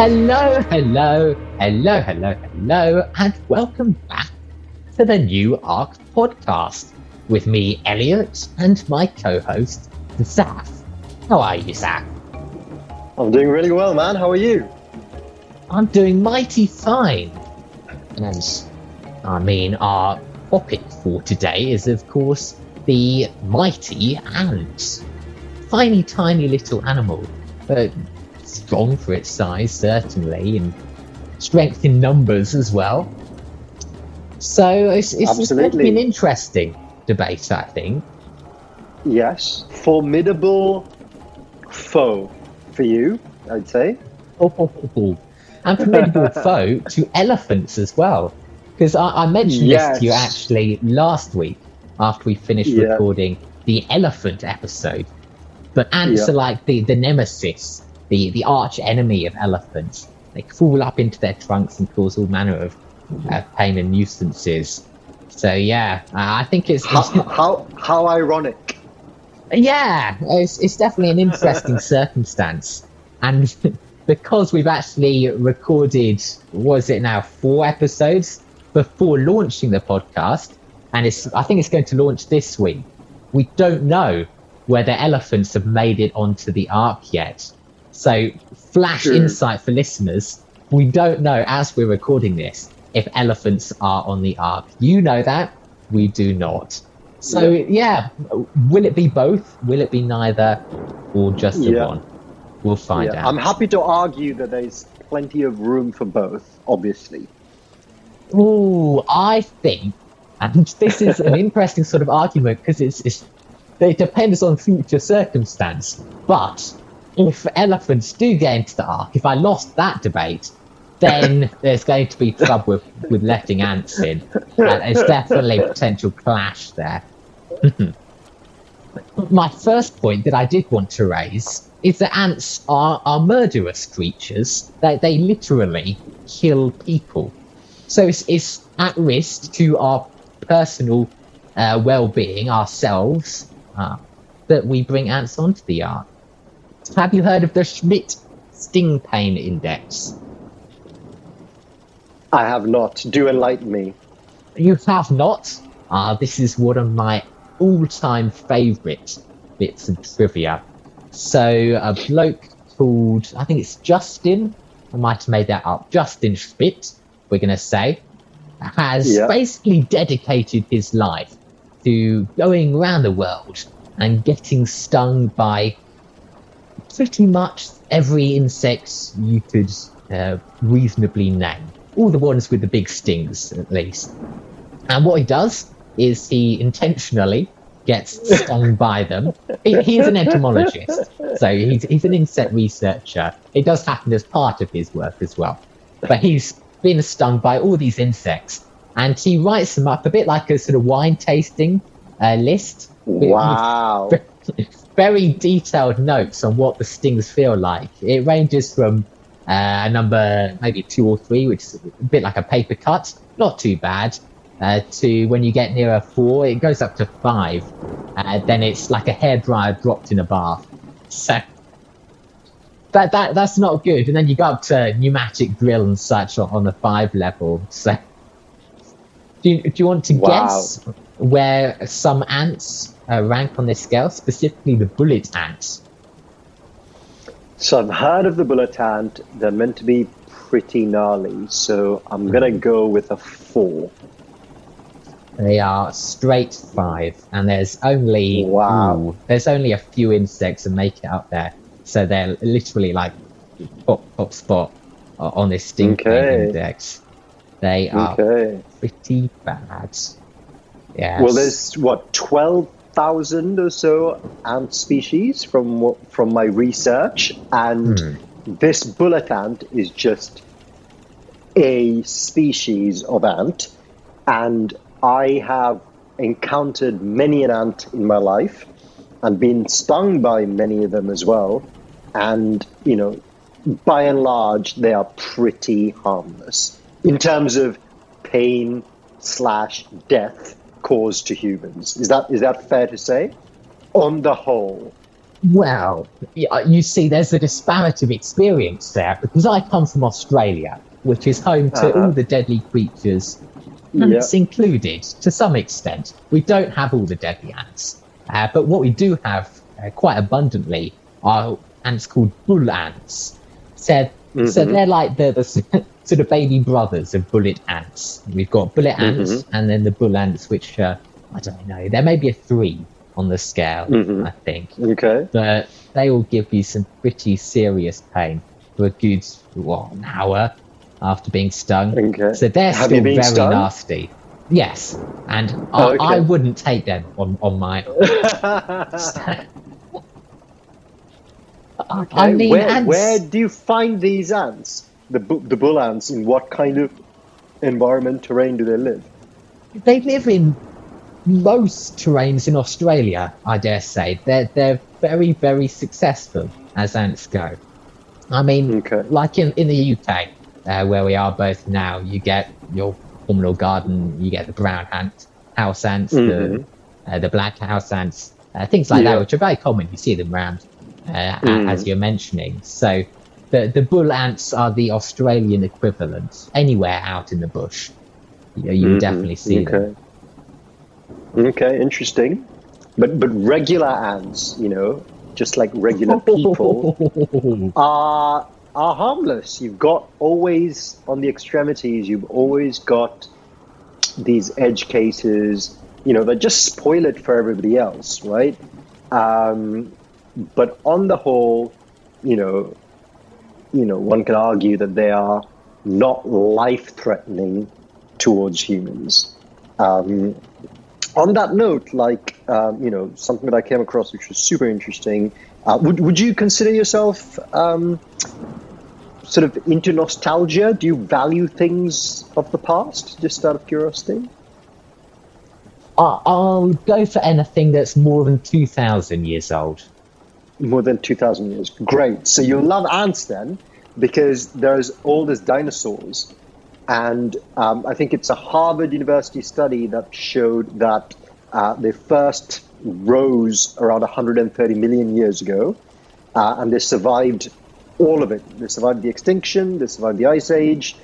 Hello, hello, hello, hello, hello, and welcome back to the New Ark podcast with me, Elliot, and my co-host, Zaf. How are you, Zaf? I'm doing really well, man. How are you? I'm doing mighty fine. And I mean, our topic for today is, of course, the mighty ant. Tiny, tiny little animal, but strong for its size, certainly, and strength in numbers as well. So it's, it's, it's going to be an interesting debate, I think. Yes, formidable foe for you, I'd say. Oh, oh, oh. oh. And formidable foe to elephants as well. Because I, I, mentioned yes. this to you actually last week after we finished yeah. recording the elephant episode. But ants yeah. are like the, the nemesis, the, the arch enemy of elephants. They crawl up into their trunks and cause all manner of uh, pain and nuisances. So yeah, uh, I think it's, it's how, how, how ironic. Yeah, it's it's definitely an interesting circumstance, and because we've actually recorded was it now four episodes before launching the podcast, and it's I think it's going to launch this week. We don't know whether elephants have made it onto the ark yet. So, flash sure. insight for listeners: we don't know as we're recording this if elephants are on the ark. You know that we do not. So yeah. yeah, will it be both? Will it be neither, or just the yeah. one? We'll find yeah. out. I'm happy to argue that there's plenty of room for both. Obviously. Oh, I think, and this is an interesting sort of argument because it's, it's it depends on future circumstance. But if elephants do get into the ark, if I lost that debate, then there's going to be trouble with, with letting ants in. And there's definitely a potential clash there. My first point that I did want to raise is that ants are, are murderous creatures. They, they literally kill people. So it's, it's at risk to our personal uh, well-being, ourselves, uh, that we bring ants onto the ark. Have you heard of the Schmidt sting pain index? I have not. Do enlighten me. You have not? Ah, uh, this is one of my all-time favourite bits of trivia. So a bloke called, I think it's Justin, I might have made that up, Justin Schmidt, we're going to say, has basically dedicated his life to going around the world and getting stung by pretty much every insect you could uh, reasonably name. All the ones with the big stings, at least. And what he does is he intentionally gets stung by them. He, he's an entomologist, so he's, he's an insect researcher. It does happen as part of his work as well. But he's been stung by all these insects, and he writes them up a bit like a sort of wine tasting uh, list. Wow. Very detailed notes on what the stings feel like. It ranges from uh, number maybe two or three, which is a bit like a paper cut, not too bad, uh, to when you get near a four, it goes up to five. Uh, then it's like a hairdryer dropped in a bath. So that that that's not good. And then you go up to pneumatic drill and such on the five level. So do you, do you want to wow. guess where some ants uh, rank on this scale, specifically the bullet ants? So I've heard of the bullet ant. They're meant to be pretty gnarly. So I'm gonna mm. go with a four. They are straight five, and there's only wow. Ooh, there's only a few insects that make it up there, so they're literally like top top spot on this sting okay. index. They are okay. pretty bad. Yeah. Well, there's what twelve thousand or so ant species from from my research, and hmm. this bullet ant is just a species of ant, and I have encountered many an ant in my life and been stung by many of them as well. And, you know, by and large, they are pretty harmless in terms of pain slash death caused to humans. Is that is that fair to say? On the whole. Well, you see, there's a disparity of experience there because I come from Australia, which is home to uh-huh. all the deadly creatures, ants yep. included to some extent. We don't have all the deadly ants, uh, but what we do have uh, quite abundantly are ants called bull ants. So, mm-hmm. so they're like the, the sort of baby brothers of bullet ants. We've got bullet mm-hmm. ants and then the bull ants, which uh, I don't know, there may be a three on the scale, mm-hmm. I think. Okay. But they will give you some pretty serious pain for a good what, an hour after being stung. Okay. So they're Have still very stung? nasty. Yes, and I, okay. I, wouldn't take them on on my. okay. I mean, where, ants... where do you find these ants? The the bull ants. In what kind of environment, terrain do they live? They live in most terrains in Australia, I dare say, they're they're very very successful as ants go. I mean, okay. like in in the UK, uh, where we are both now, you get your communal garden, you get the brown ant, house ants, mm-hmm. the uh, the black house ants, uh, things like yeah. that, which are very common. You see them around, mm. as you're mentioning. So. The, the bull ants are the Australian equivalent. Anywhere out in the bush, you, you mm-hmm. definitely see okay. them. Okay, interesting. But but regular ants, you know, just like regular people, are are harmless. You've got always on the extremities. You've always got these edge cases, you know, that just spoil it for everybody else, right? Um, but on the whole, you know, you know, one can argue that they are not life-threatening towards humans. Um, on that note, like um, you know, something that I came across which was super interesting. Uh, would would you consider yourself um, sort of into nostalgia? Do you value things of the past? Just out of curiosity. I'll go for anything that's more than two thousand years old. More than two thousand years. Great. So you love ants then, because there's all these dinosaurs and um, I think it's a Harvard University study that showed that uh, they first rose around 130 million years ago, uh, and they survived all of it. They survived the extinction, they survived the ice age,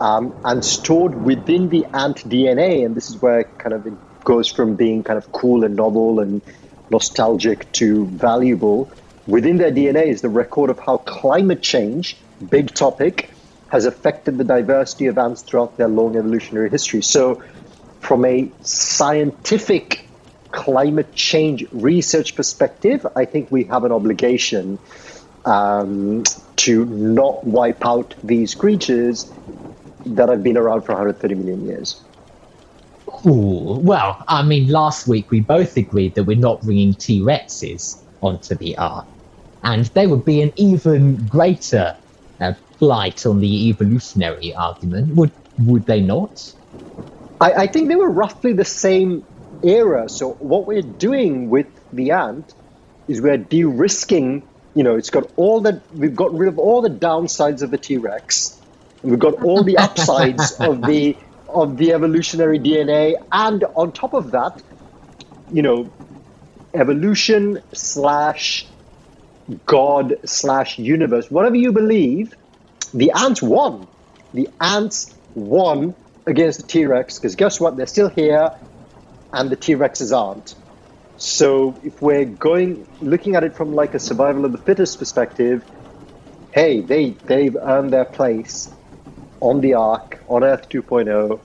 um, and stored within the ant DNA. And this is where kind of it goes from being kind of cool and novel and nostalgic to valuable. Within their DNA is the record of how climate change, big topic, has affected the diversity of ants throughout their long evolutionary history. So, from a scientific climate change research perspective, I think we have an obligation um, to not wipe out these creatures that have been around for 130 million years. Cool. Well, I mean, last week we both agreed that we're not bringing T Rexes onto the Ark, and they would be an even greater uh, light on the evolutionary argument, would would they not? I, I think they were roughly the same era. So what we're doing with the ant is we're de-risking. You know, it's got all the we've got rid of all the downsides of the T Rex. We've got all the upsides of the of the evolutionary DNA, and on top of that, you know, evolution slash God slash universe, whatever you believe, the ants won. The ants won against the T Rex because guess what? They're still here, and the T Rexes aren't. So if we're going looking at it from like a survival of the fittest perspective, hey, they they've earned their place on the Ark on Earth 2.0.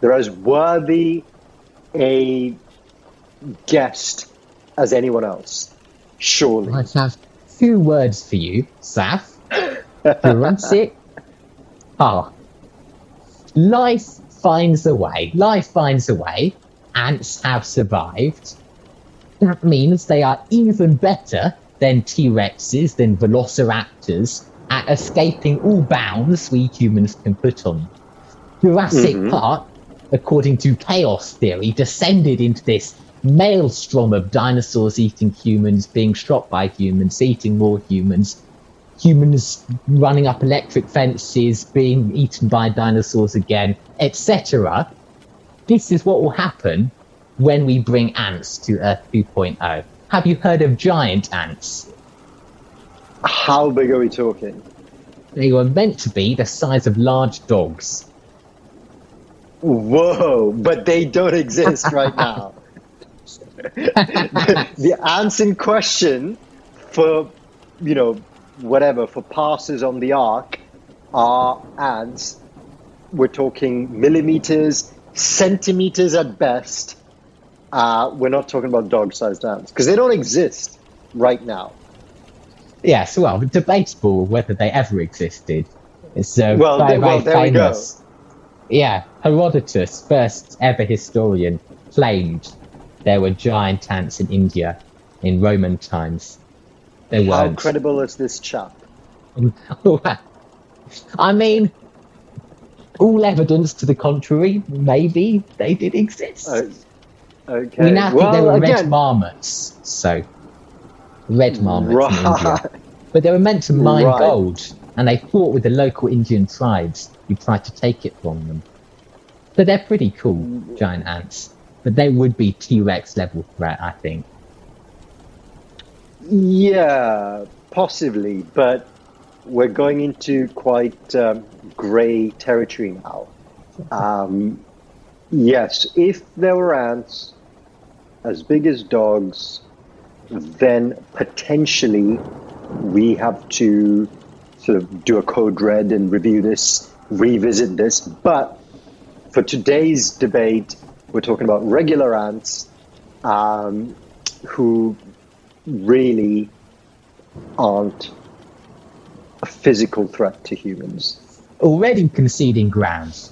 They're as worthy a guest as anyone else. Surely. I have two words for you, Zaf. Jurassic Ah. Life finds a way. Life finds a way. Ants have survived. That means they are even better than T Rexes, than Velociraptors at escaping all bounds we humans can put on. Jurassic mm-hmm. Park, according to chaos theory, descended into this maelstrom of dinosaurs eating humans, being shot by humans, eating more humans, humans running up electric fences, being eaten by dinosaurs again, etc. This is what will happen when we bring ants to Earth 2.0. have you heard of giant ants? How big are we talking? They were meant to be the size of large dogs. Whoa, but they don't exist right now. The, the ants in question for, you know, whatever, for passes on the ark are ants. We're talking millimeters, centimeters at best. Uh, we're not talking about dog sized ants because they don't exist right now. Yes, well, debatable whether they ever existed. It's uh, well, very, well, very famous. Yeah, Herodotus, first ever historian, claimed there were giant ants in India in Roman times. There How weren't. credible is this chap? I mean, all evidence to the contrary, maybe they did exist. Okay. We now well, think they were again, red marmots, so red marmots Right. in India. But they were meant to mine Right. gold, and they fought with the local Indian tribes who tried to take it from them. So they're pretty cool, mm. giant ants. But they would be T Rex level threat, I think. Yeah, possibly, but we're going into quite um, grey territory now. Um, yes, if there were ants as big as dogs, then potentially we have to sort of do a code red and review this, revisit this. But for today's debate, we're talking about regular ants um, who really aren't a physical threat to humans. Already conceding ground.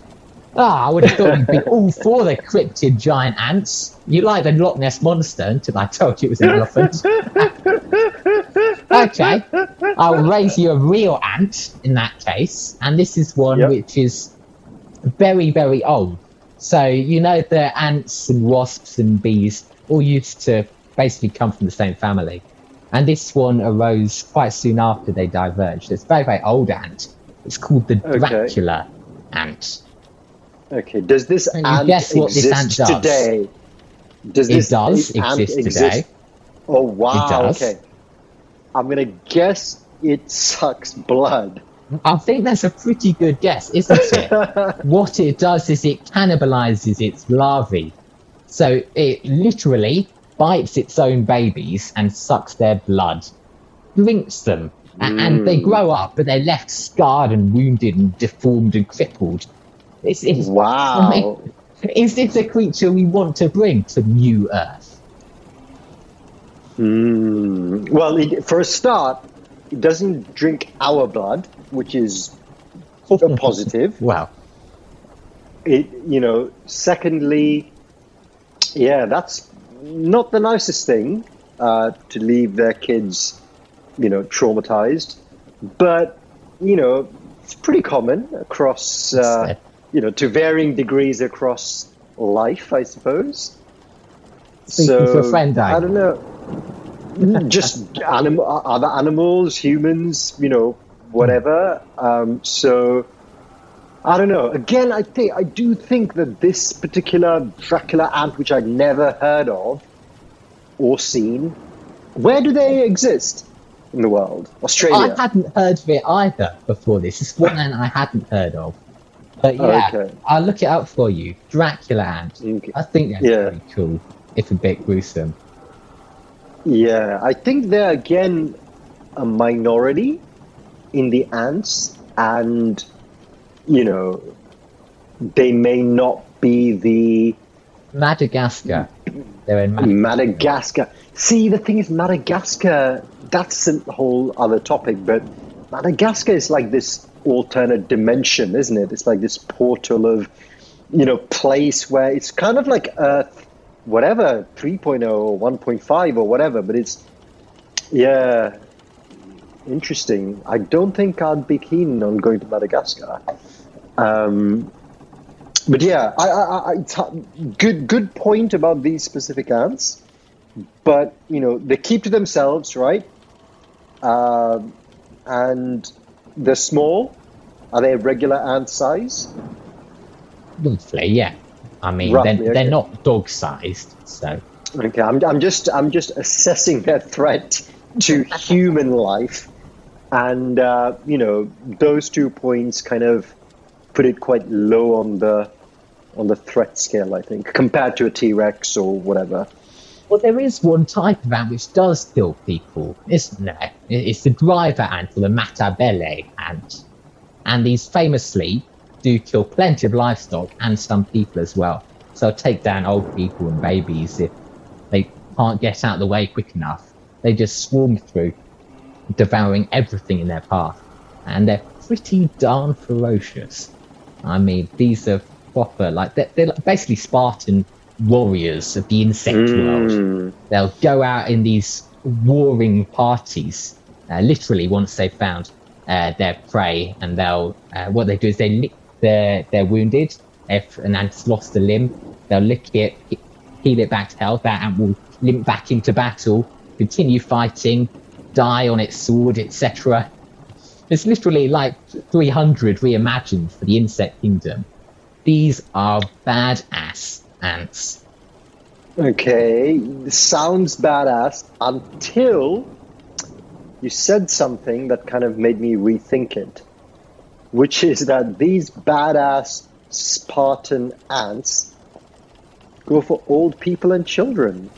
Ah, I would have thought you'd be all for the cryptid giant ants. You like the Loch Ness monster until I told you it was an elephant. okay, I'll raise you a real ant in that case, and this is one Yep. which is very, very old. So you know the ants and wasps and bees all used to basically come from the same family, and this one arose quite soon after they diverged. It's a very, very old ant. It's called the Okay. Dracula ant. Okay, does this And ant guess what this ant exist does? today? Does It this does ant exist today. Oh wow! It does. Okay, I'm gonna guess it sucks blood. I think that's a pretty good guess, isn't it? what it does is it cannibalizes its larvae. So it literally bites its own babies and sucks their blood, drinks them, a- and they Mm. grow up, but they're left scarred and wounded and deformed and crippled. It's, it's, Wow. is this a creature we want to bring to New Earth? Mm. Well, it, for a start, it doesn't drink our blood, which is a positive. wow. it you know secondly yeah that's not the nicest thing uh, to leave their kids you know traumatized but you know it's pretty common across uh, you know to varying degrees across life i suppose Speaking for a friend, I- i don't know just anim- other animals humans you know whatever um, so I don't know. Again, I think I do think that this particular Dracula ant, which I'd never heard of or seen, where do they exist in the world? Australia. I hadn't heard of it either before this. It's one I hadn't heard of. But yeah, Okay. I'll look it up for you. Dracula ant. Okay. I think that's Yeah. pretty cool, if a bit gruesome. Yeah, I think they're again a minority in the ants, and you know, they may not be the Madagascar. They're in Madagascar. Madagascar. See, the thing is, Madagascar, that's a whole other topic, but Madagascar is like this alternate dimension, isn't it? It's like this portal of, you know, place where it's kind of like Earth, whatever, 3.0 or 1.5 or whatever, but it's, yeah, interesting. I don't think I'd be keen on going to Madagascar. Um, but yeah, I, I, I, h- good good point about these specific ants. But you know, they keep to themselves, right? Um, and they're small. Are they regular ant size? Roughly, yeah. I mean, Roughly, they're, they're not dog sized, so. Okay, I'm, I'm just I'm just assessing their threat to human life, and uh, you know those two points kind of put it quite low on the on the threat scale. I think compared to a T Rex or whatever. Well, there is one type of ant which does kill people, isn't there? It's the driver ant, or the matabele ant, and these famously do kill plenty of livestock and some people as well. So take down old people and babies if they can't get out of the way quick enough. They just swarm through, devouring everything in their path. And they're pretty darn ferocious. I mean, these are proper, like, they're, they're basically Spartan warriors of the insect mm. world. They'll go out in these warring parties, uh, literally, once they've found uh, their prey, and they'll, uh, what they do is they lick their, their wounded. If an ant's lost a limb, they'll lick it, heal it back to health, that ant will limp back into battle, continue fighting, die on its sword, etc. It's literally like 300 reimagined for the insect kingdom. These are badass ants. Okay, sounds badass until you said something that kind of made me rethink it, which is that these badass Spartan ants go for old people and children.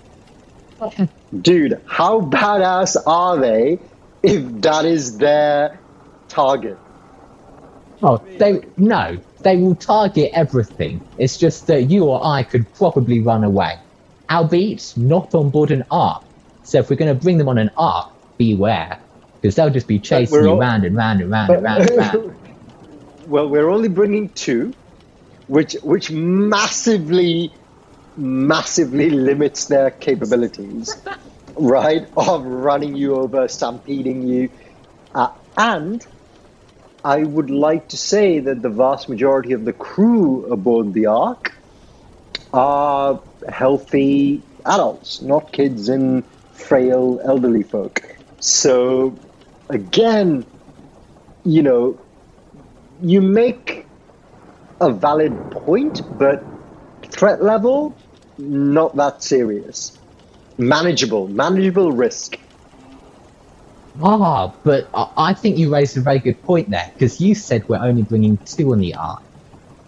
Dude, how badass are they if that is their target? Oh, they no, they will target everything. It's just that you or I could probably run away, albeit not on board an ark. So if we're going to bring them on an ark, beware, because they'll just be chasing you all, round and round and round and round and round. Well, we're only bringing two, which which massively massively limits their capabilities, right? Of running you over, stampeding you. Uh, and I would like to say that the vast majority of the crew aboard the Ark are healthy adults, not kids and frail elderly folk. So, again, you know, you make a valid point, but threat level, not that serious. Manageable, manageable risk. Ah, but I think you raised a very good point there because you said we're only bringing two on the ark.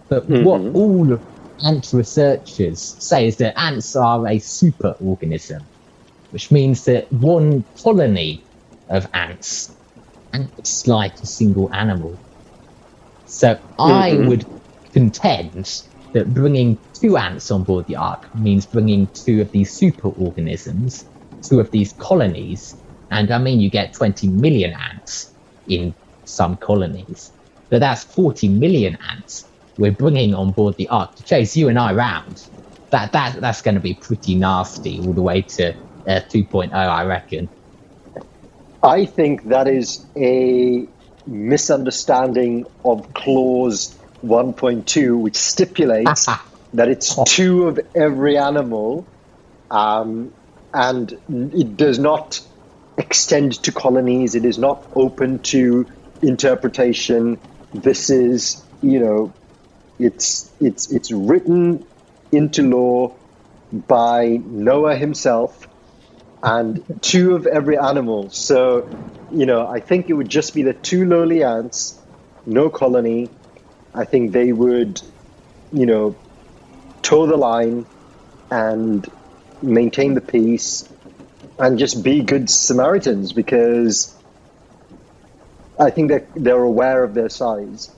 But mm-hmm. what all ant researchers say is that ants are a super organism, which means that one colony of ants acts like a single animal. So mm-hmm. I would contend that bringing two ants on board the Ark means bringing two of these super organisms, two of these colonies, and I mean you get 20 million ants in some colonies, but that's 40 million ants we're bringing on board the Ark to chase you and I around. That that that's going to be pretty nasty all the way to uh, 2.0, I reckon. I think that is a misunderstanding of clause 1.2, which stipulates that it's two of every animal, um, and it does not extend to colonies. It is not open to interpretation. This is, you know, it's it's it's written into law by Noah himself, and two of every animal. So, you know, I think it would just be the two lowly ants, no colony, I think they would, you know, toe the line and maintain the peace and just be good Samaritans because I think that they're aware of their size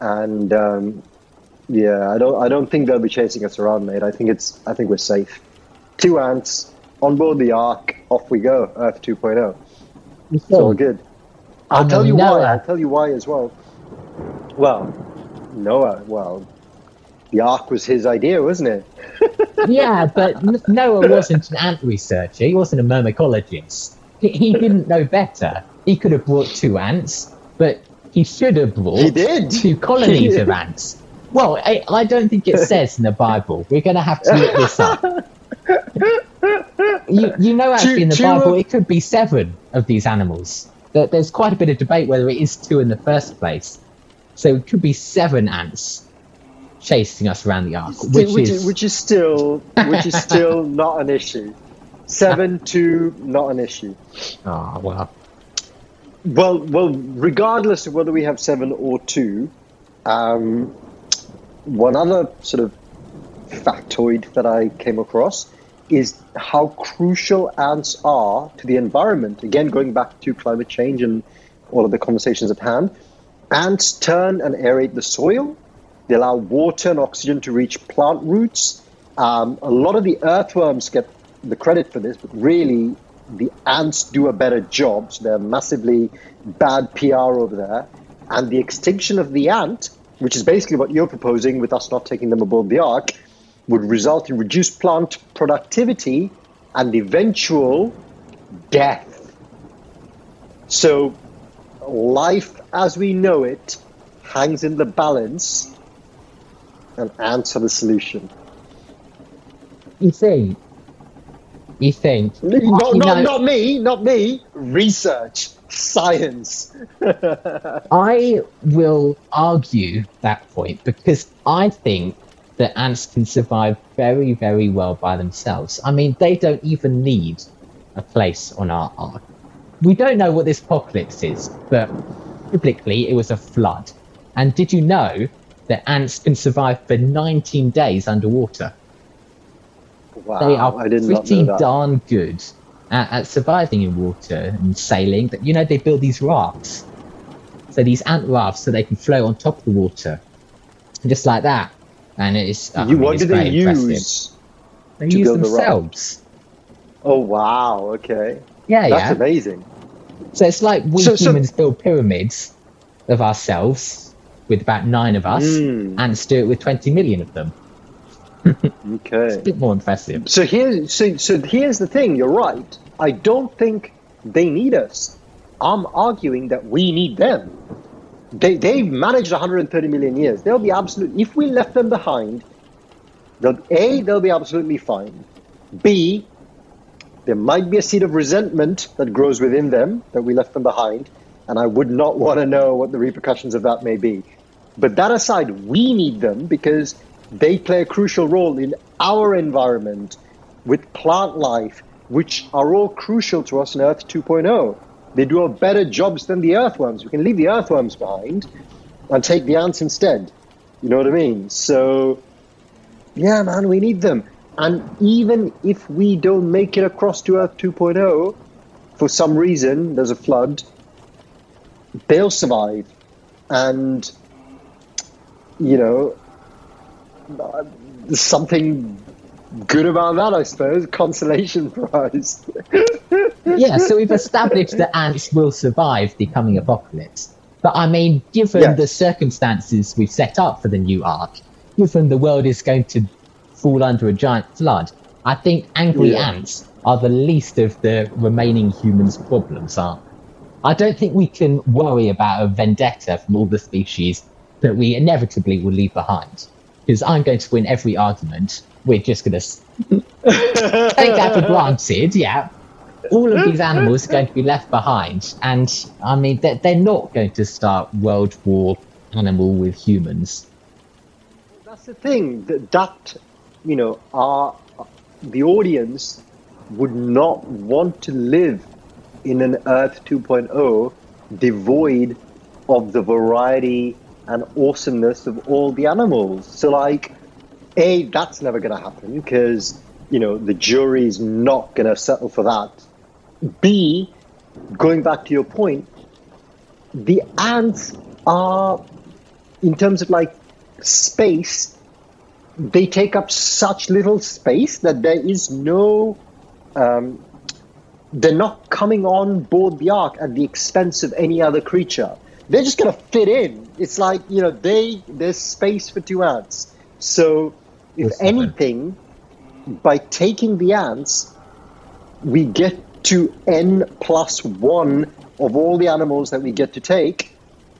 and um, yeah, I don't I don't think they'll be chasing us around, mate. I think it's I think we're safe. Two ants on board the Ark, off we go, Earth 2.0. It's all good. I'll tell you why. I'll tell you why as well. Well, Noah, well, the ark was his idea, wasn't it? yeah, but Noah wasn't an ant researcher. He wasn't a myrmecologist. He, he didn't know better. He could have brought two ants, but he should have brought he did. two colonies of ants. Well, I, I, don't think it says in the Bible. We're going to have to look this up. You, you know, actually, two, in the Bible, of... it could be seven of these animals. There's quite a bit of debate whether it is two in the first place. So it could be seven ants chasing us around the ark, which, which, is which is still which is still not an issue. Seven two, not an issue. Ah, oh, well. Well, well, regardless of whether we have seven or two, um, one other sort of factoid that I came across is how crucial ants are to the environment. Again, going back to climate change and all of the conversations at hand, ants turn and aerate the soil. They allow water and oxygen to reach plant roots. Um, a lot of the earthworms get the credit for this, but really the ants do a better job. So they're massively bad PR over there. And the extinction of the ant, which is basically what you're proposing with us not taking them aboard the ark, would result in reduced plant productivity and eventual death. So, life as we know it hangs in the balance, and ants are the solution. You think? You think? No, not, not me, not me. Research, science. I will argue that point because I think that ants can survive very, very well by themselves. I mean, they don't even need a place on our ark. We don't know what this apocalypse is, but biblically it was a flood. And did you know that ants can survive for 19 days underwater? Wow, they are pretty darn good at, at, surviving in water and sailing. But you know, they build these rafts. So these ant rafts so they can float on top of the water. just like that and it's uh, you, what do they use? They use themselves. The oh wow! Okay. Yeah, that's yeah. That's amazing. So it's like we so, humans so... build pyramids of ourselves with about nine of us, mm. and do it with twenty million of them. okay, it's a bit more impressive. So here's so, so here's the thing. You're right. I don't think they need us. I'm arguing that we need them they, they've managed 130 million years. They'll be absolute. If we left them behind, they'll, A, they'll be absolutely fine. B, there might be a seed of resentment that grows within them that we left them behind. And I would not want to know what the repercussions of that may be. But that aside, we need them because they play a crucial role in our environment with plant life, which are all crucial to us in Earth 2.0. They do a better jobs than the earthworms. We can leave the earthworms behind and take the ants instead. You know what I mean? So, yeah, man, we need them. And even if we don't make it across to Earth 2.0, for some reason, there's a flood, they'll survive. And, you know, something good about that, I suppose. Consolation prize. yeah, so we've established that ants will survive the coming apocalypse. But I mean, given yes. the circumstances we've set up for the new ark, given the world is going to fall under a giant flood, I think angry yeah. ants are the least of the remaining humans' problems, aren't I don't think we can worry about a vendetta from all the species that we inevitably will leave behind. Because I'm going to win every argument. We're just going to take that for granted, yeah all of these animals are going to be left behind, and I mean they're, they're not going to start World War animal with humans. That's the thing that that you know our the audience would not want to live in an Earth 2.0 devoid of the variety and awesomeness of all the animals. So like, a that's never going to happen because you know the jury's not going to settle for that B, going back to your point, the ants are, in terms of like space, they take up such little space that there is no, um, they're not coming on board the ark at the expense of any other creature. They're just going to fit in. It's like, you know, they, there's space for two ants. So, if anything, by taking the ants, we get to n plus one of all the animals that we get to take,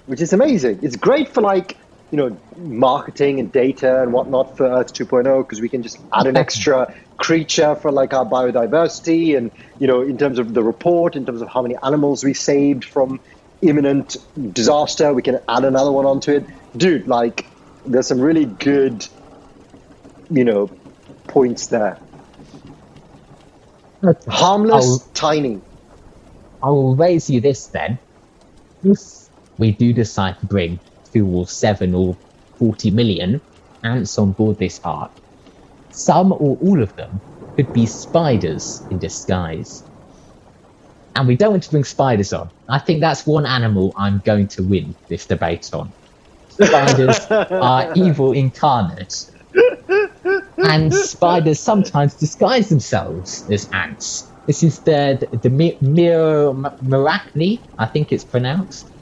which is amazing. It's great for like you know marketing and data and whatnot for Earth 2.0 because we can just add an extra creature for like our biodiversity and you know in terms of the report, in terms of how many animals we saved from imminent disaster, we can add another one onto it. Dude, like there's some really good, you know, points there. Okay. Harmless, I'll- tiny. I will raise you this then. If we do decide to bring two or seven or forty million ants on board this ark, some or all of them could be spiders in disguise. And we don't want to bring spiders on. I think that's one animal I'm going to win this debate on. Spiders are evil incarnate. And spiders sometimes disguise themselves as ants. This is the the, the Mi- Mir- Miracne, I think it's pronounced.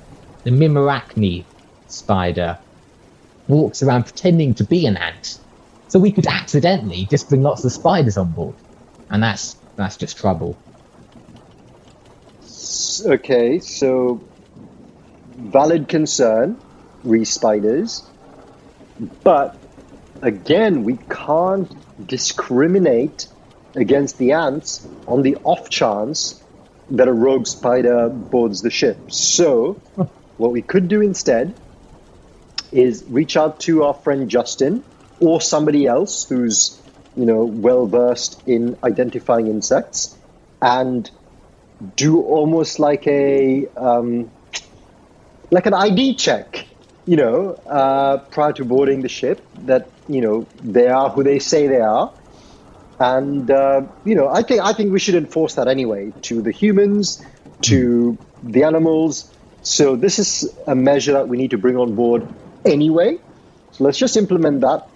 The Myrmarachne spider walks around pretending to be an ant. So we could accidentally just bring lots of spiders on board. And that's that's just trouble. Okay, so valid concern, re spiders, but again, we can't discriminate against the ants on the off chance that a rogue spider boards the ship. So, what we could do instead is reach out to our friend Justin or somebody else who's, you know, well versed in identifying insects and do almost like a um, like an ID check, you know, uh, prior to boarding the ship that you know they are who they say they are, and uh, you know I think I think we should enforce that anyway to the humans, to the animals. So this is a measure that we need to bring on board anyway. So let's just implement that,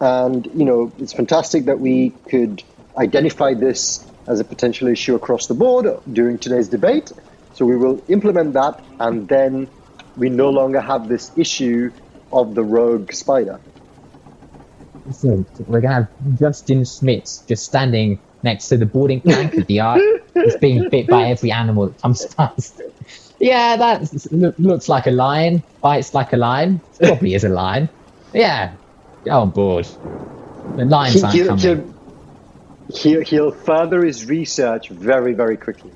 and you know it's fantastic that we could identify this as a potential issue across the board during today's debate. So we will implement that, and then we no longer have this issue of the rogue spider. So we're gonna have Justin Schmidt just standing next to the boarding plank of the ark. He's being bit by every animal that comes past. Yeah, that look, looks like a lion. Bites like a lion. Probably is a lion. Yeah, go on board. The lions He, aren't he'll, coming. he'll, he'll, further his research very, very quickly.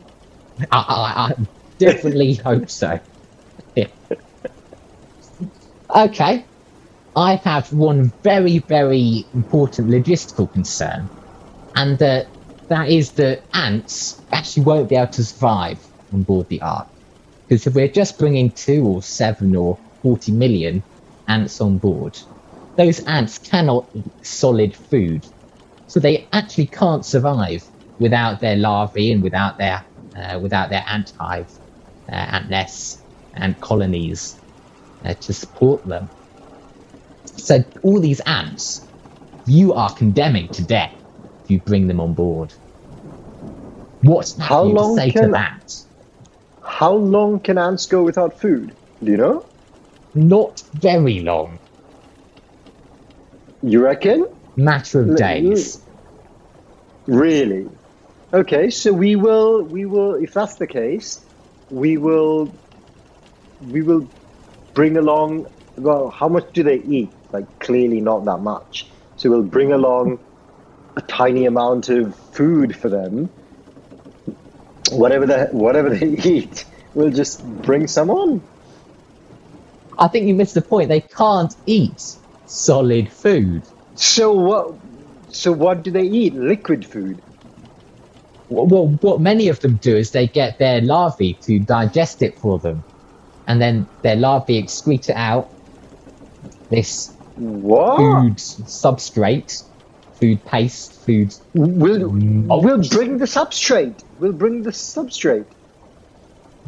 I, I, I definitely hope so. Yeah. Okay, I have one very, very important logistical concern, and that that is that ants actually won't be able to survive on board the Ark. Because if we're just bringing two or seven or forty million ants on board, those ants cannot eat solid food, so they actually can't survive without their larvae and without their uh, without their ant hive, uh, ant nests, ant colonies uh, to support them. So all these ants, you are condemning to death if you bring them on board. What How long say to can- that? How long can ants go without food? Do you know? Not very long. You reckon? Matter of L- days. Really? Okay, so we will we will if that's the case, we will we will bring along well how much do they eat? Like clearly not that much. So we'll bring along a tiny amount of food for them. Whatever the whatever they eat, we'll just bring some on. I think you missed the point. They can't eat solid food. So what so what do they eat? Liquid food. Well, well, what many of them do is they get their larvae to digest it for them, and then their larvae excrete it out. This What? food substrate, food paste, food. We'll mm. we'll bring the substrate. We'll bring the substrate.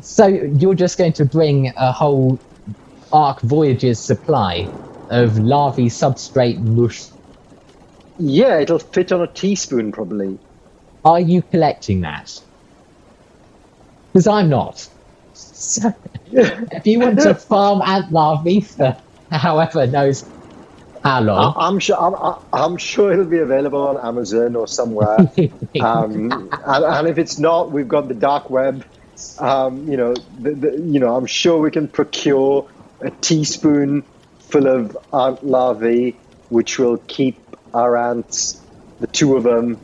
So you're just going to bring a whole Ark Voyager's supply of larvae substrate mush. Yeah, it'll fit on a teaspoon probably. Are you collecting that? Because I'm not. So, if you want to farm ant larvae for however knows how I, I'm sure. I'm, I'm sure it'll be available on Amazon or somewhere. um, and, and if it's not, we've got the dark web. Um, you know, the, the, you know, I'm sure we can procure a teaspoon full of ant larvae, which will keep our ants, the two of them,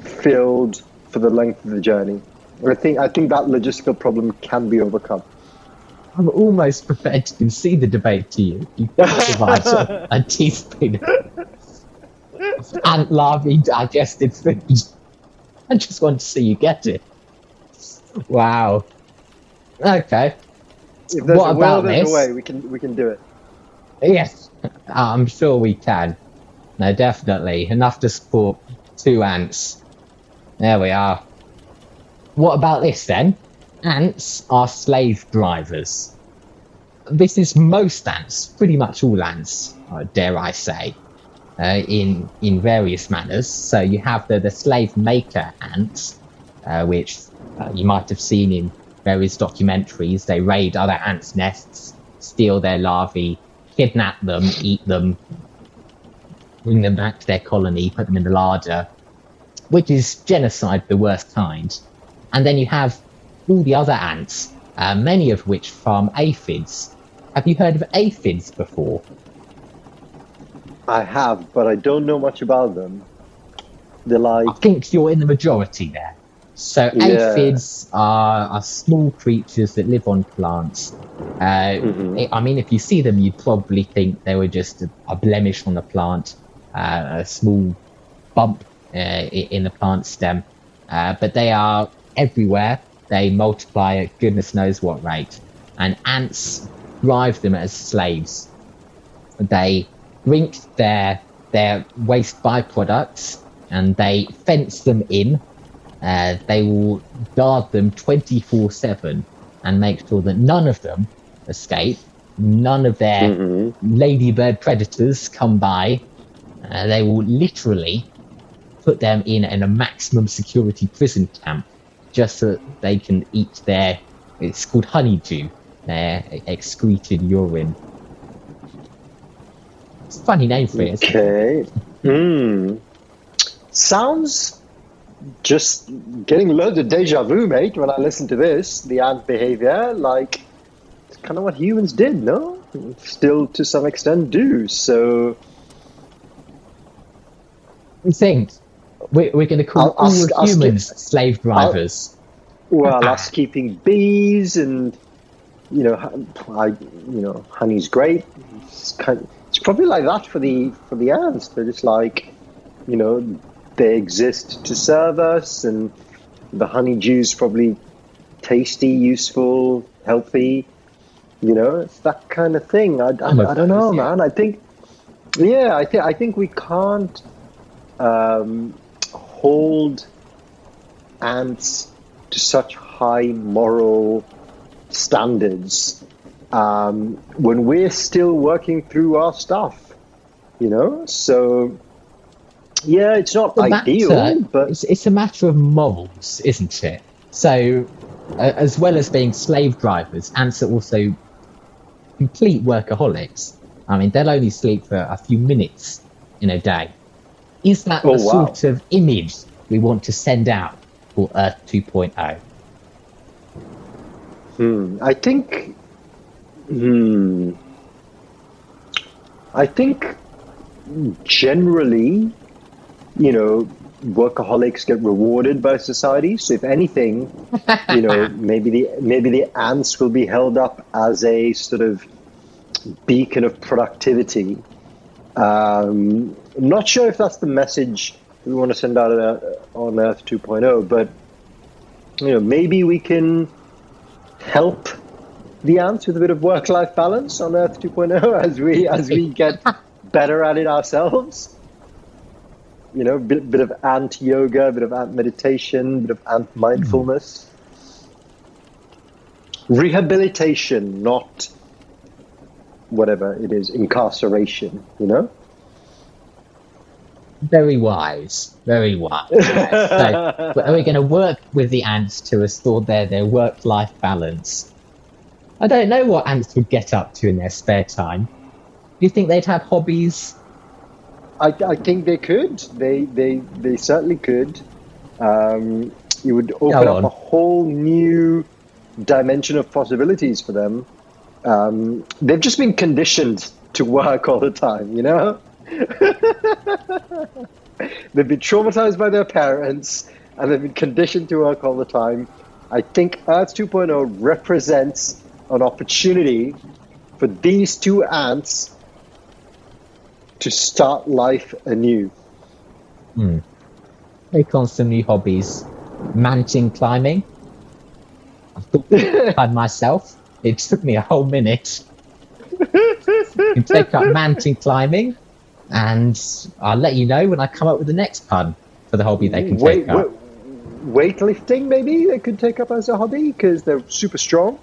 filled for the length of the journey. I think I think that logistical problem can be overcome. I'm almost prepared to concede the debate to you. You provide a, a teaspoon of ant larvae digested food. I just want to see you get it. Wow. Okay. If there's what a will, there's this? a way. We can we can do it. Yes, I'm sure we can. No, definitely enough to support two ants. There we are. What about this then? Ants are slave drivers. This is most ants, pretty much all ants, uh, dare I say, uh, in in various manners. So you have the, the slave maker ants, uh, which uh, you might have seen in various documentaries. They raid other ants' nests, steal their larvae, kidnap them, eat them, bring them back to their colony, put them in the larder, which is genocide the worst kind. And then you have all the other ants, uh, many of which farm aphids. Have you heard of aphids before? I have, but I don't know much about them. They're like. I think you're in the majority there. So yeah. aphids are, are small creatures that live on plants. Uh, mm-hmm. I mean, if you see them, you'd probably think they were just a, a blemish on the plant, uh, a small bump uh, in the plant stem. Uh, but they are everywhere. They multiply at goodness knows what rate. And ants drive them as slaves. They drink their their waste byproducts and they fence them in uh, they will guard them 24 7 and make sure that none of them escape, none of their mm-hmm. ladybird predators come by. Uh, they will literally put them in, in a maximum security prison camp just so that they can eat their, it's called honeydew, their excreted urine. It's a funny name for it. Okay. Hmm. Sounds just getting loads of deja vu, mate, when I listen to this, the ant behavior, like, it's kind of what humans did, no? Still, to some extent, do. So. You think we're, we're going to call I'll, all I'll, humans I'll, slave drivers? well, us keeping bees and, you know, I, you know, honey's great. It's, kind of, it's probably like that for the for the ants. They're just like, you know, they exist to serve us, and the honeydew's probably tasty, useful, healthy. You know, it's that kind of thing. I, I, I don't know, man. I think, yeah, I think I think we can't um, hold ants to such high moral standards um, when we're still working through our stuff. You know, so yeah, it's not the ideal, matter, but it's, it's, a matter of morals, isn't it? So, uh, as well as being slave drivers, ants are also complete workaholics. I mean, they'll only sleep for a few minutes in a day. Is that oh, the wow. sort of image we want to send out for Earth 2.0? Hmm. I think. Hmm. I think generally you know, workaholics get rewarded by society. So if anything, you know, maybe the maybe the ants will be held up as a sort of beacon of productivity. Um, I'm not sure if that's the message we want to send out on Earth 2.0, but you know, maybe we can help the ants with a bit of work-life balance on Earth 2.0 as we as we get better at it ourselves you know, bit, bit of ant yoga, a bit of ant meditation, a bit of ant mindfulness. Mm. Rehabilitation, not whatever it is, incarceration, you know? Very wise, very wise. so, are we going to work with the ants to restore their, their work life balance? I don't know what ants would get up to in their spare time. Do you think they'd have hobbies I, I think they could. They they they certainly could. Um, it would open up a whole new dimension of possibilities for them. Um, they've just been conditioned to work all the time, you know. they've been traumatized by their parents, and they've been conditioned to work all the time. I think Earth 2.0 represents an opportunity for these two ants to start life anew. Hmm. Take on some new hobbies. Mountain climbing. I've got myself. It took me a whole minute. you take up mountain climbing, and I'll let you know when I come up with the next pun for the hobby they can wait, take up. Weightlifting, maybe they could take up as a hobby because they're super strong,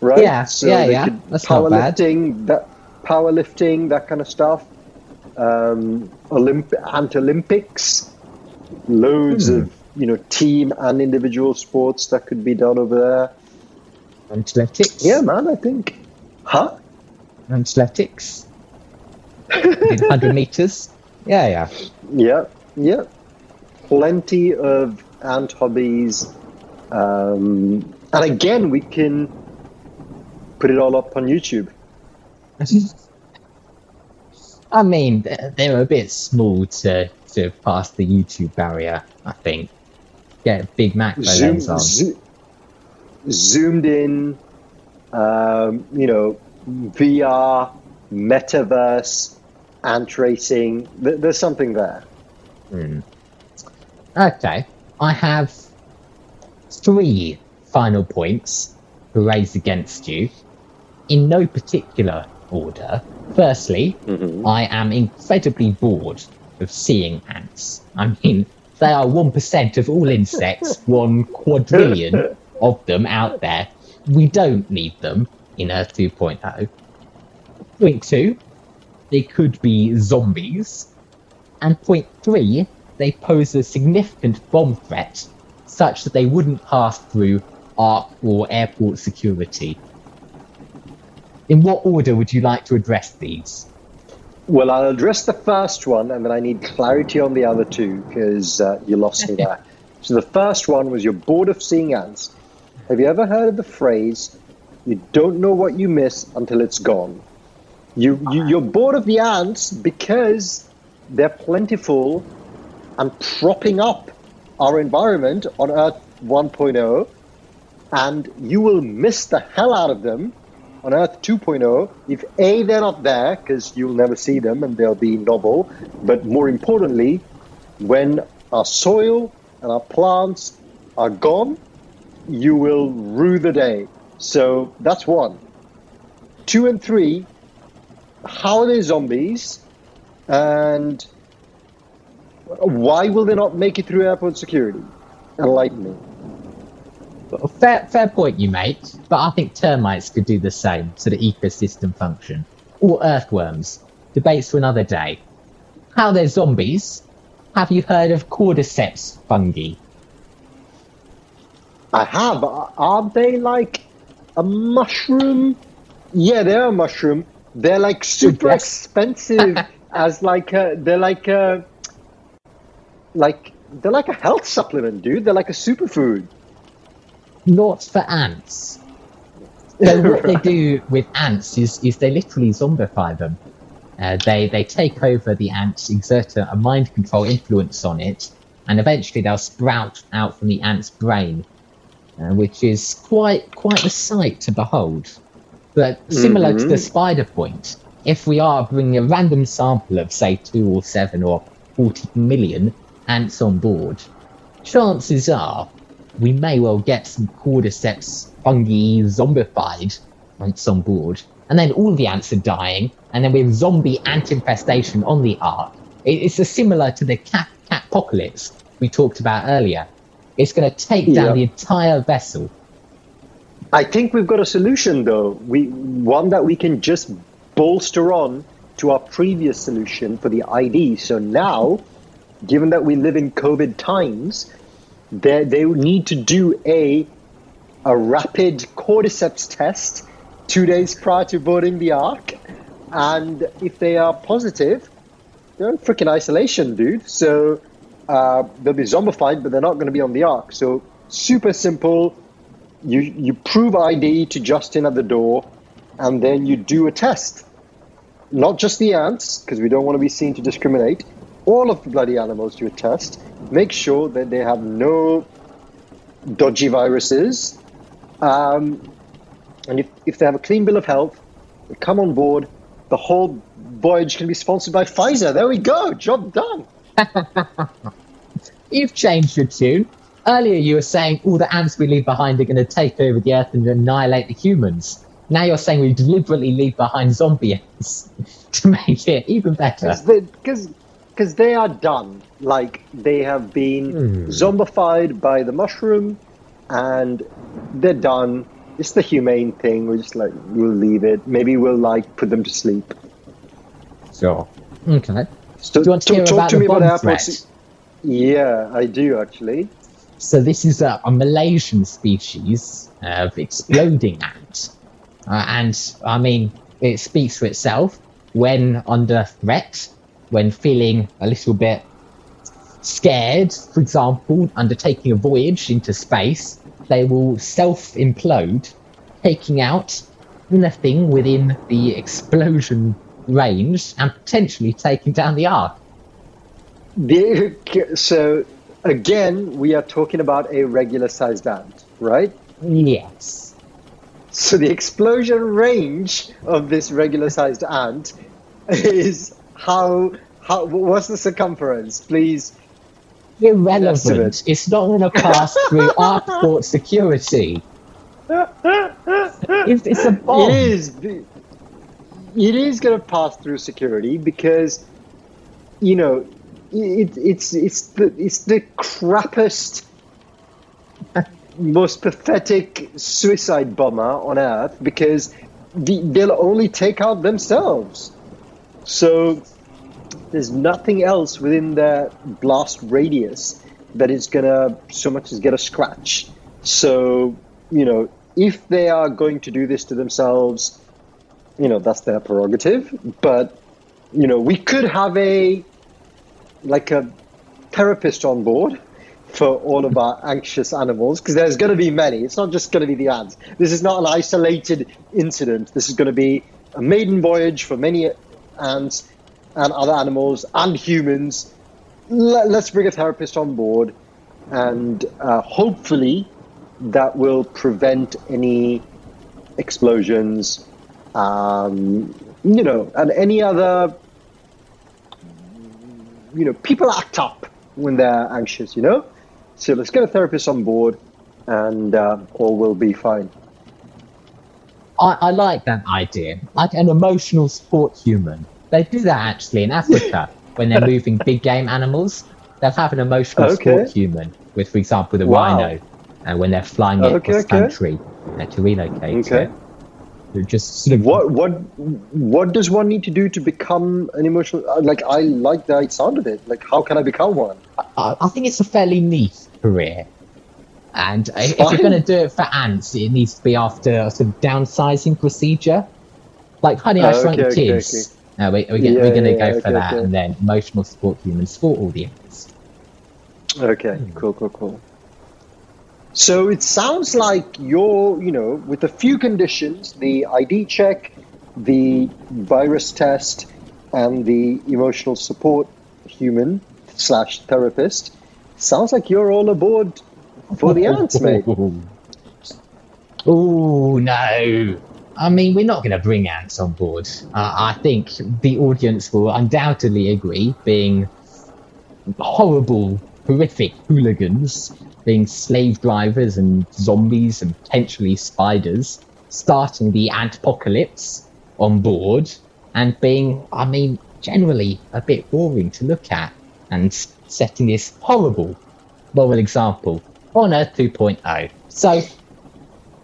right? Yeah, so yeah, yeah. That's powerlifting, that powerlifting, that kind of stuff. Um, Olymp- Olympics, loads hmm. of you know team and individual sports that could be done over there. Athletics. Yeah, man. I think. Huh? Athletics. 100 meters. Yeah, yeah. Yeah, yeah. Plenty of ant hobbies. Um, and again, we can put it all up on YouTube. I mean, they're a bit small to, to pass the YouTube barrier, I think. Get a big macro Zoom. Zo- zoomed in, um, you know, VR, metaverse, ant racing. Th- there's something there. Hmm. Okay. I have three final points to raise against you in no particular order. Firstly, mm-hmm. I am incredibly bored of seeing ants. I mean, they are 1% of all insects, one quadrillion of them out there. We don't need them in Earth 2.0. Point two, they could be zombies. And point three, they pose a significant bomb threat such that they wouldn't pass through ARC or airport security. In what order would you like to address these? Well, I'll address the first one, and then I need clarity on the other two because uh, you lost me there. so the first one was you're bored of seeing ants. Have you ever heard of the phrase, you don't know what you miss until it's gone? You, you, you're bored of the ants because they're plentiful and propping up our environment on Earth 1.0, and you will miss the hell out of them on Earth 2.0 if A, they're not there because you'll never see them and they'll be novel, but more importantly, when our soil and our plants are gone, you will rue the day. So that's one. Two and three, how are they zombies? And why will they not make it through airport security? Enlighten me. Fair, fair point you make, but I think termites could do the same to the ecosystem function. Or earthworms. Debates for another day. How they're zombies? Have you heard of cordyceps fungi? I have. Aren't they like a mushroom? Yeah, they're a mushroom. They're like super expensive as like a, they're like a, like they're like a health supplement, dude. They're like a superfood. Not for ants. So what they do with ants is is they literally zombify them. Uh, they they take over the ants, exert a, a mind control influence on it, and eventually they'll sprout out from the ant's brain, uh, which is quite quite a sight to behold. But similar mm-hmm. to the mm-hmm. spider point, if we are bringing a random sample of say two or seven or forty million ants on board, chances are we may well get some cordyceps fungi zombified ants on board, and then all the ants are dying, and then we have zombie ant infestation on the ark. It's a similar to the cat apocalypse we talked about earlier. It's going to take down the entire vessel. I think we've got a solution, though. We one that we can just bolster on to our previous solution for the ID. So now, given that we live in COVID times, they, they need to do a a rapid cordyceps test two days prior to boarding the ark, and if they are positive, they're in freaking isolation, dude. So uh, they'll be zombified, but they're not going to be on the ark. So super simple. You you prove ID to Justin at the door, and then you do a test. Not just the ants, because we don't want to be seen to discriminate. All of the bloody animals do a test, make sure that they have no dodgy viruses, um, and if, if they have a clean bill of health, they come on board, the whole voyage can be sponsored by Pfizer. There we go, job done. You've changed your tune. Earlier, you were saying all the ants we leave behind are going to take over the Earth and annihilate the humans. Now you're saying we deliberately leave behind zombie ants to make it even better. Because because they are done. Like they have been mm. zombified by the mushroom, and they're done. It's the humane thing. We're just like we'll leave it. Maybe we'll like put them to sleep. Sure. Okay. So, do you want to hear talk about to me about threat? Yeah, I do actually. So this is a, a Malaysian species of exploding ant, uh, and I mean it speaks for itself. When under threat, when feeling a little bit scared, for example, undertaking a voyage into space, they will self implode, taking out anything within the explosion range and potentially taking down the Ark. so, again, we are talking about a regular sized ant, right? Yes. So, the explosion range of this regular sized ant is how how what's the circumference? Please. Irrelevant. It's not going to pass through port security. It's, it's a bomb. It is. It is going to pass through security because, you know, it, it's it's the it's the crappiest, most pathetic suicide bomber on earth because the, they'll only take out themselves. So there's nothing else within their blast radius that is gonna so much as get a scratch. So, you know, if they are going to do this to themselves, you know, that's their prerogative. But, you know, we could have a like a therapist on board for all of our anxious animals because there's going to be many. It's not just going to be the ants. This is not an isolated incident. This is going to be a maiden voyage for many ants and other animals and humans. Let, us bring a therapist on board, and uh, hopefully that will prevent any explosions, um, you know, and any other. You know, people act up when they're anxious. You know, so let's get a therapist on board, and uh, all will be fine. I, I like that idea, like an emotional support human they do that actually in Africa when they're moving big game animals. They'll have an emotional okay. support human with, for example, the wow. rhino, and uh, when they're flying it okay, across okay. country uh, to relocate okay. it. Just sort of what what what does one need to do to become an emotional? Uh, like I like the sound of it. Like how can I become one? I, I think it's a fairly niche career. And if you're going to do it for ants, it needs to be after a sort of downsizing procedure. Like Honey, I Shrunk the Kids. No, we, we yeah, we're going to yeah, go for that, and then emotional support humans sport audience. Okay, hmm. cool, cool, cool. So it sounds like you're, you know, with a few conditions, the ID check, the virus test, and the emotional support human slash therapist, sounds like you're all aboard for the ants, mate. Oh no! I mean, we're not going to bring ants on board. Uh, I think the audience will undoubtedly agree, being horrible, horrific hooligans, being slave drivers and zombies and potentially spiders, starting the ant apocalypse on board, and being, I mean, generally a bit boring to look at, and setting this horrible moral example on Earth 2.0. So,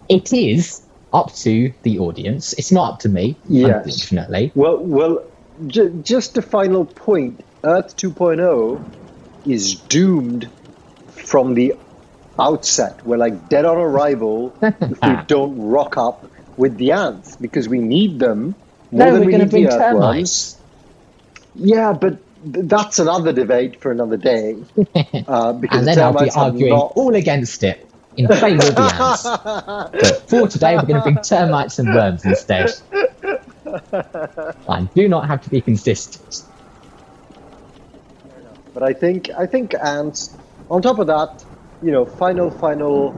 it is up to the audience. It's not up to me, yes. unfortunately. Well, well, j- just a final point. Earth 2.0 is doomed from the outset. We're like dead on arrival if we don't rock up with the ants because we need them more no, than we need the earthworms. Yeah, but that's another debate for another day. Uh, because and then I'll be arguing not... all against it in favour of the ants. But for today, we're going to bring termites and worms instead. I do not have to be consistent. But I think I think ants. On top of that, you know, final final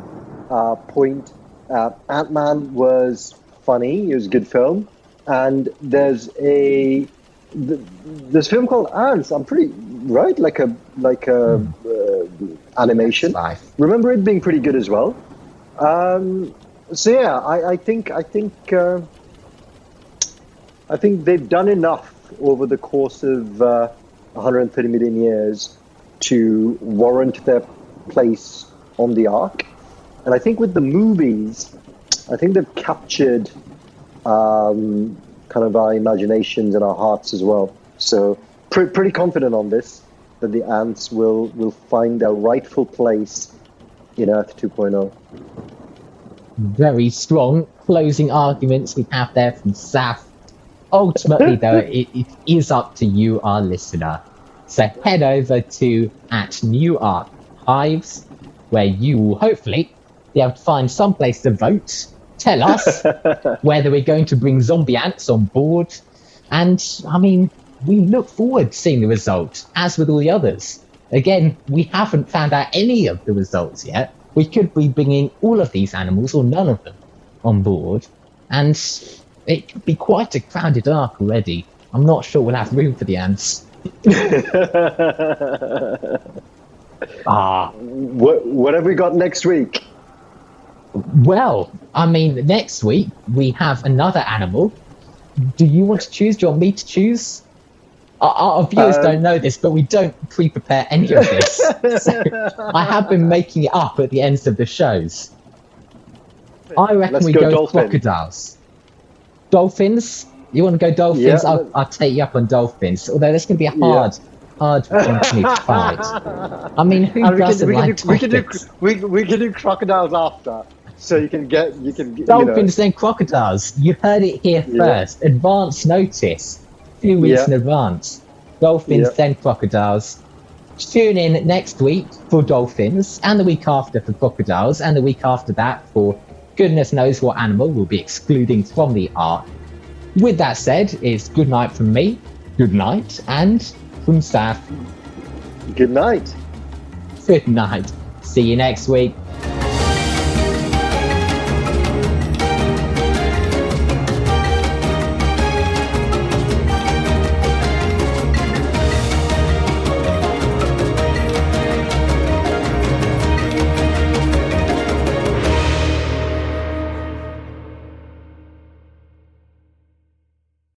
uh, point uh, Ant Man was funny. It was a good film, and there's a this film called Ants. I'm pretty right, like a like a uh, animation. Remember it being pretty good as well. Um, so yeah, I, I think I think uh, I think they've done enough over the course of uh, 130 million years to warrant their place on the ark. And I think with the movies, I think they've captured um, kind of our imaginations and our hearts as well. So pre- pretty confident on this that the ants will will find their rightful place in Earth 2.0. Very strong closing arguments we have there from Zaf. Ultimately, though, it, it is up to you, our listener. So head over to at New Archives, where you will hopefully be able to find some place to vote. Tell us whether we're going to bring zombie ants on board. And I mean, we look forward to seeing the result, as with all the others. Again, we haven't found out any of the results yet. We could be bringing all of these animals, or none of them, on board, and it could be quite a crowded ark already. I'm not sure we'll have room for the ants. ah, what, what have we got next week? Well, I mean, next week we have another animal. Do you want to choose? Do you want me to choose? Our, our viewers um, don't know this, but we don't pre-prepare any of this. so I have been making it up at the ends of the shows. I reckon Let's we go, go crocodiles. Dolphins? You want to go dolphins? Yeah. I'll, I'll, take you up on dolphins. Although that's going to be hard, yeah. Hard to fight. I mean, who doesn't we can, like we can, do, we, can do, we, we can do crocodiles after so you can get you can dolphins you know. crocodiles. You heard it here yeah. first. Advance notice, two weeks yeah. in advance. Dolphins, yeah. then crocodiles. Tune in next week for dolphins, and the week after for crocodiles, and the week after that for goodness knows what animal we'll be excluding from the ark. With that said, it's good night from me, good night, and from Zaf. Good night. Good night. See you next week.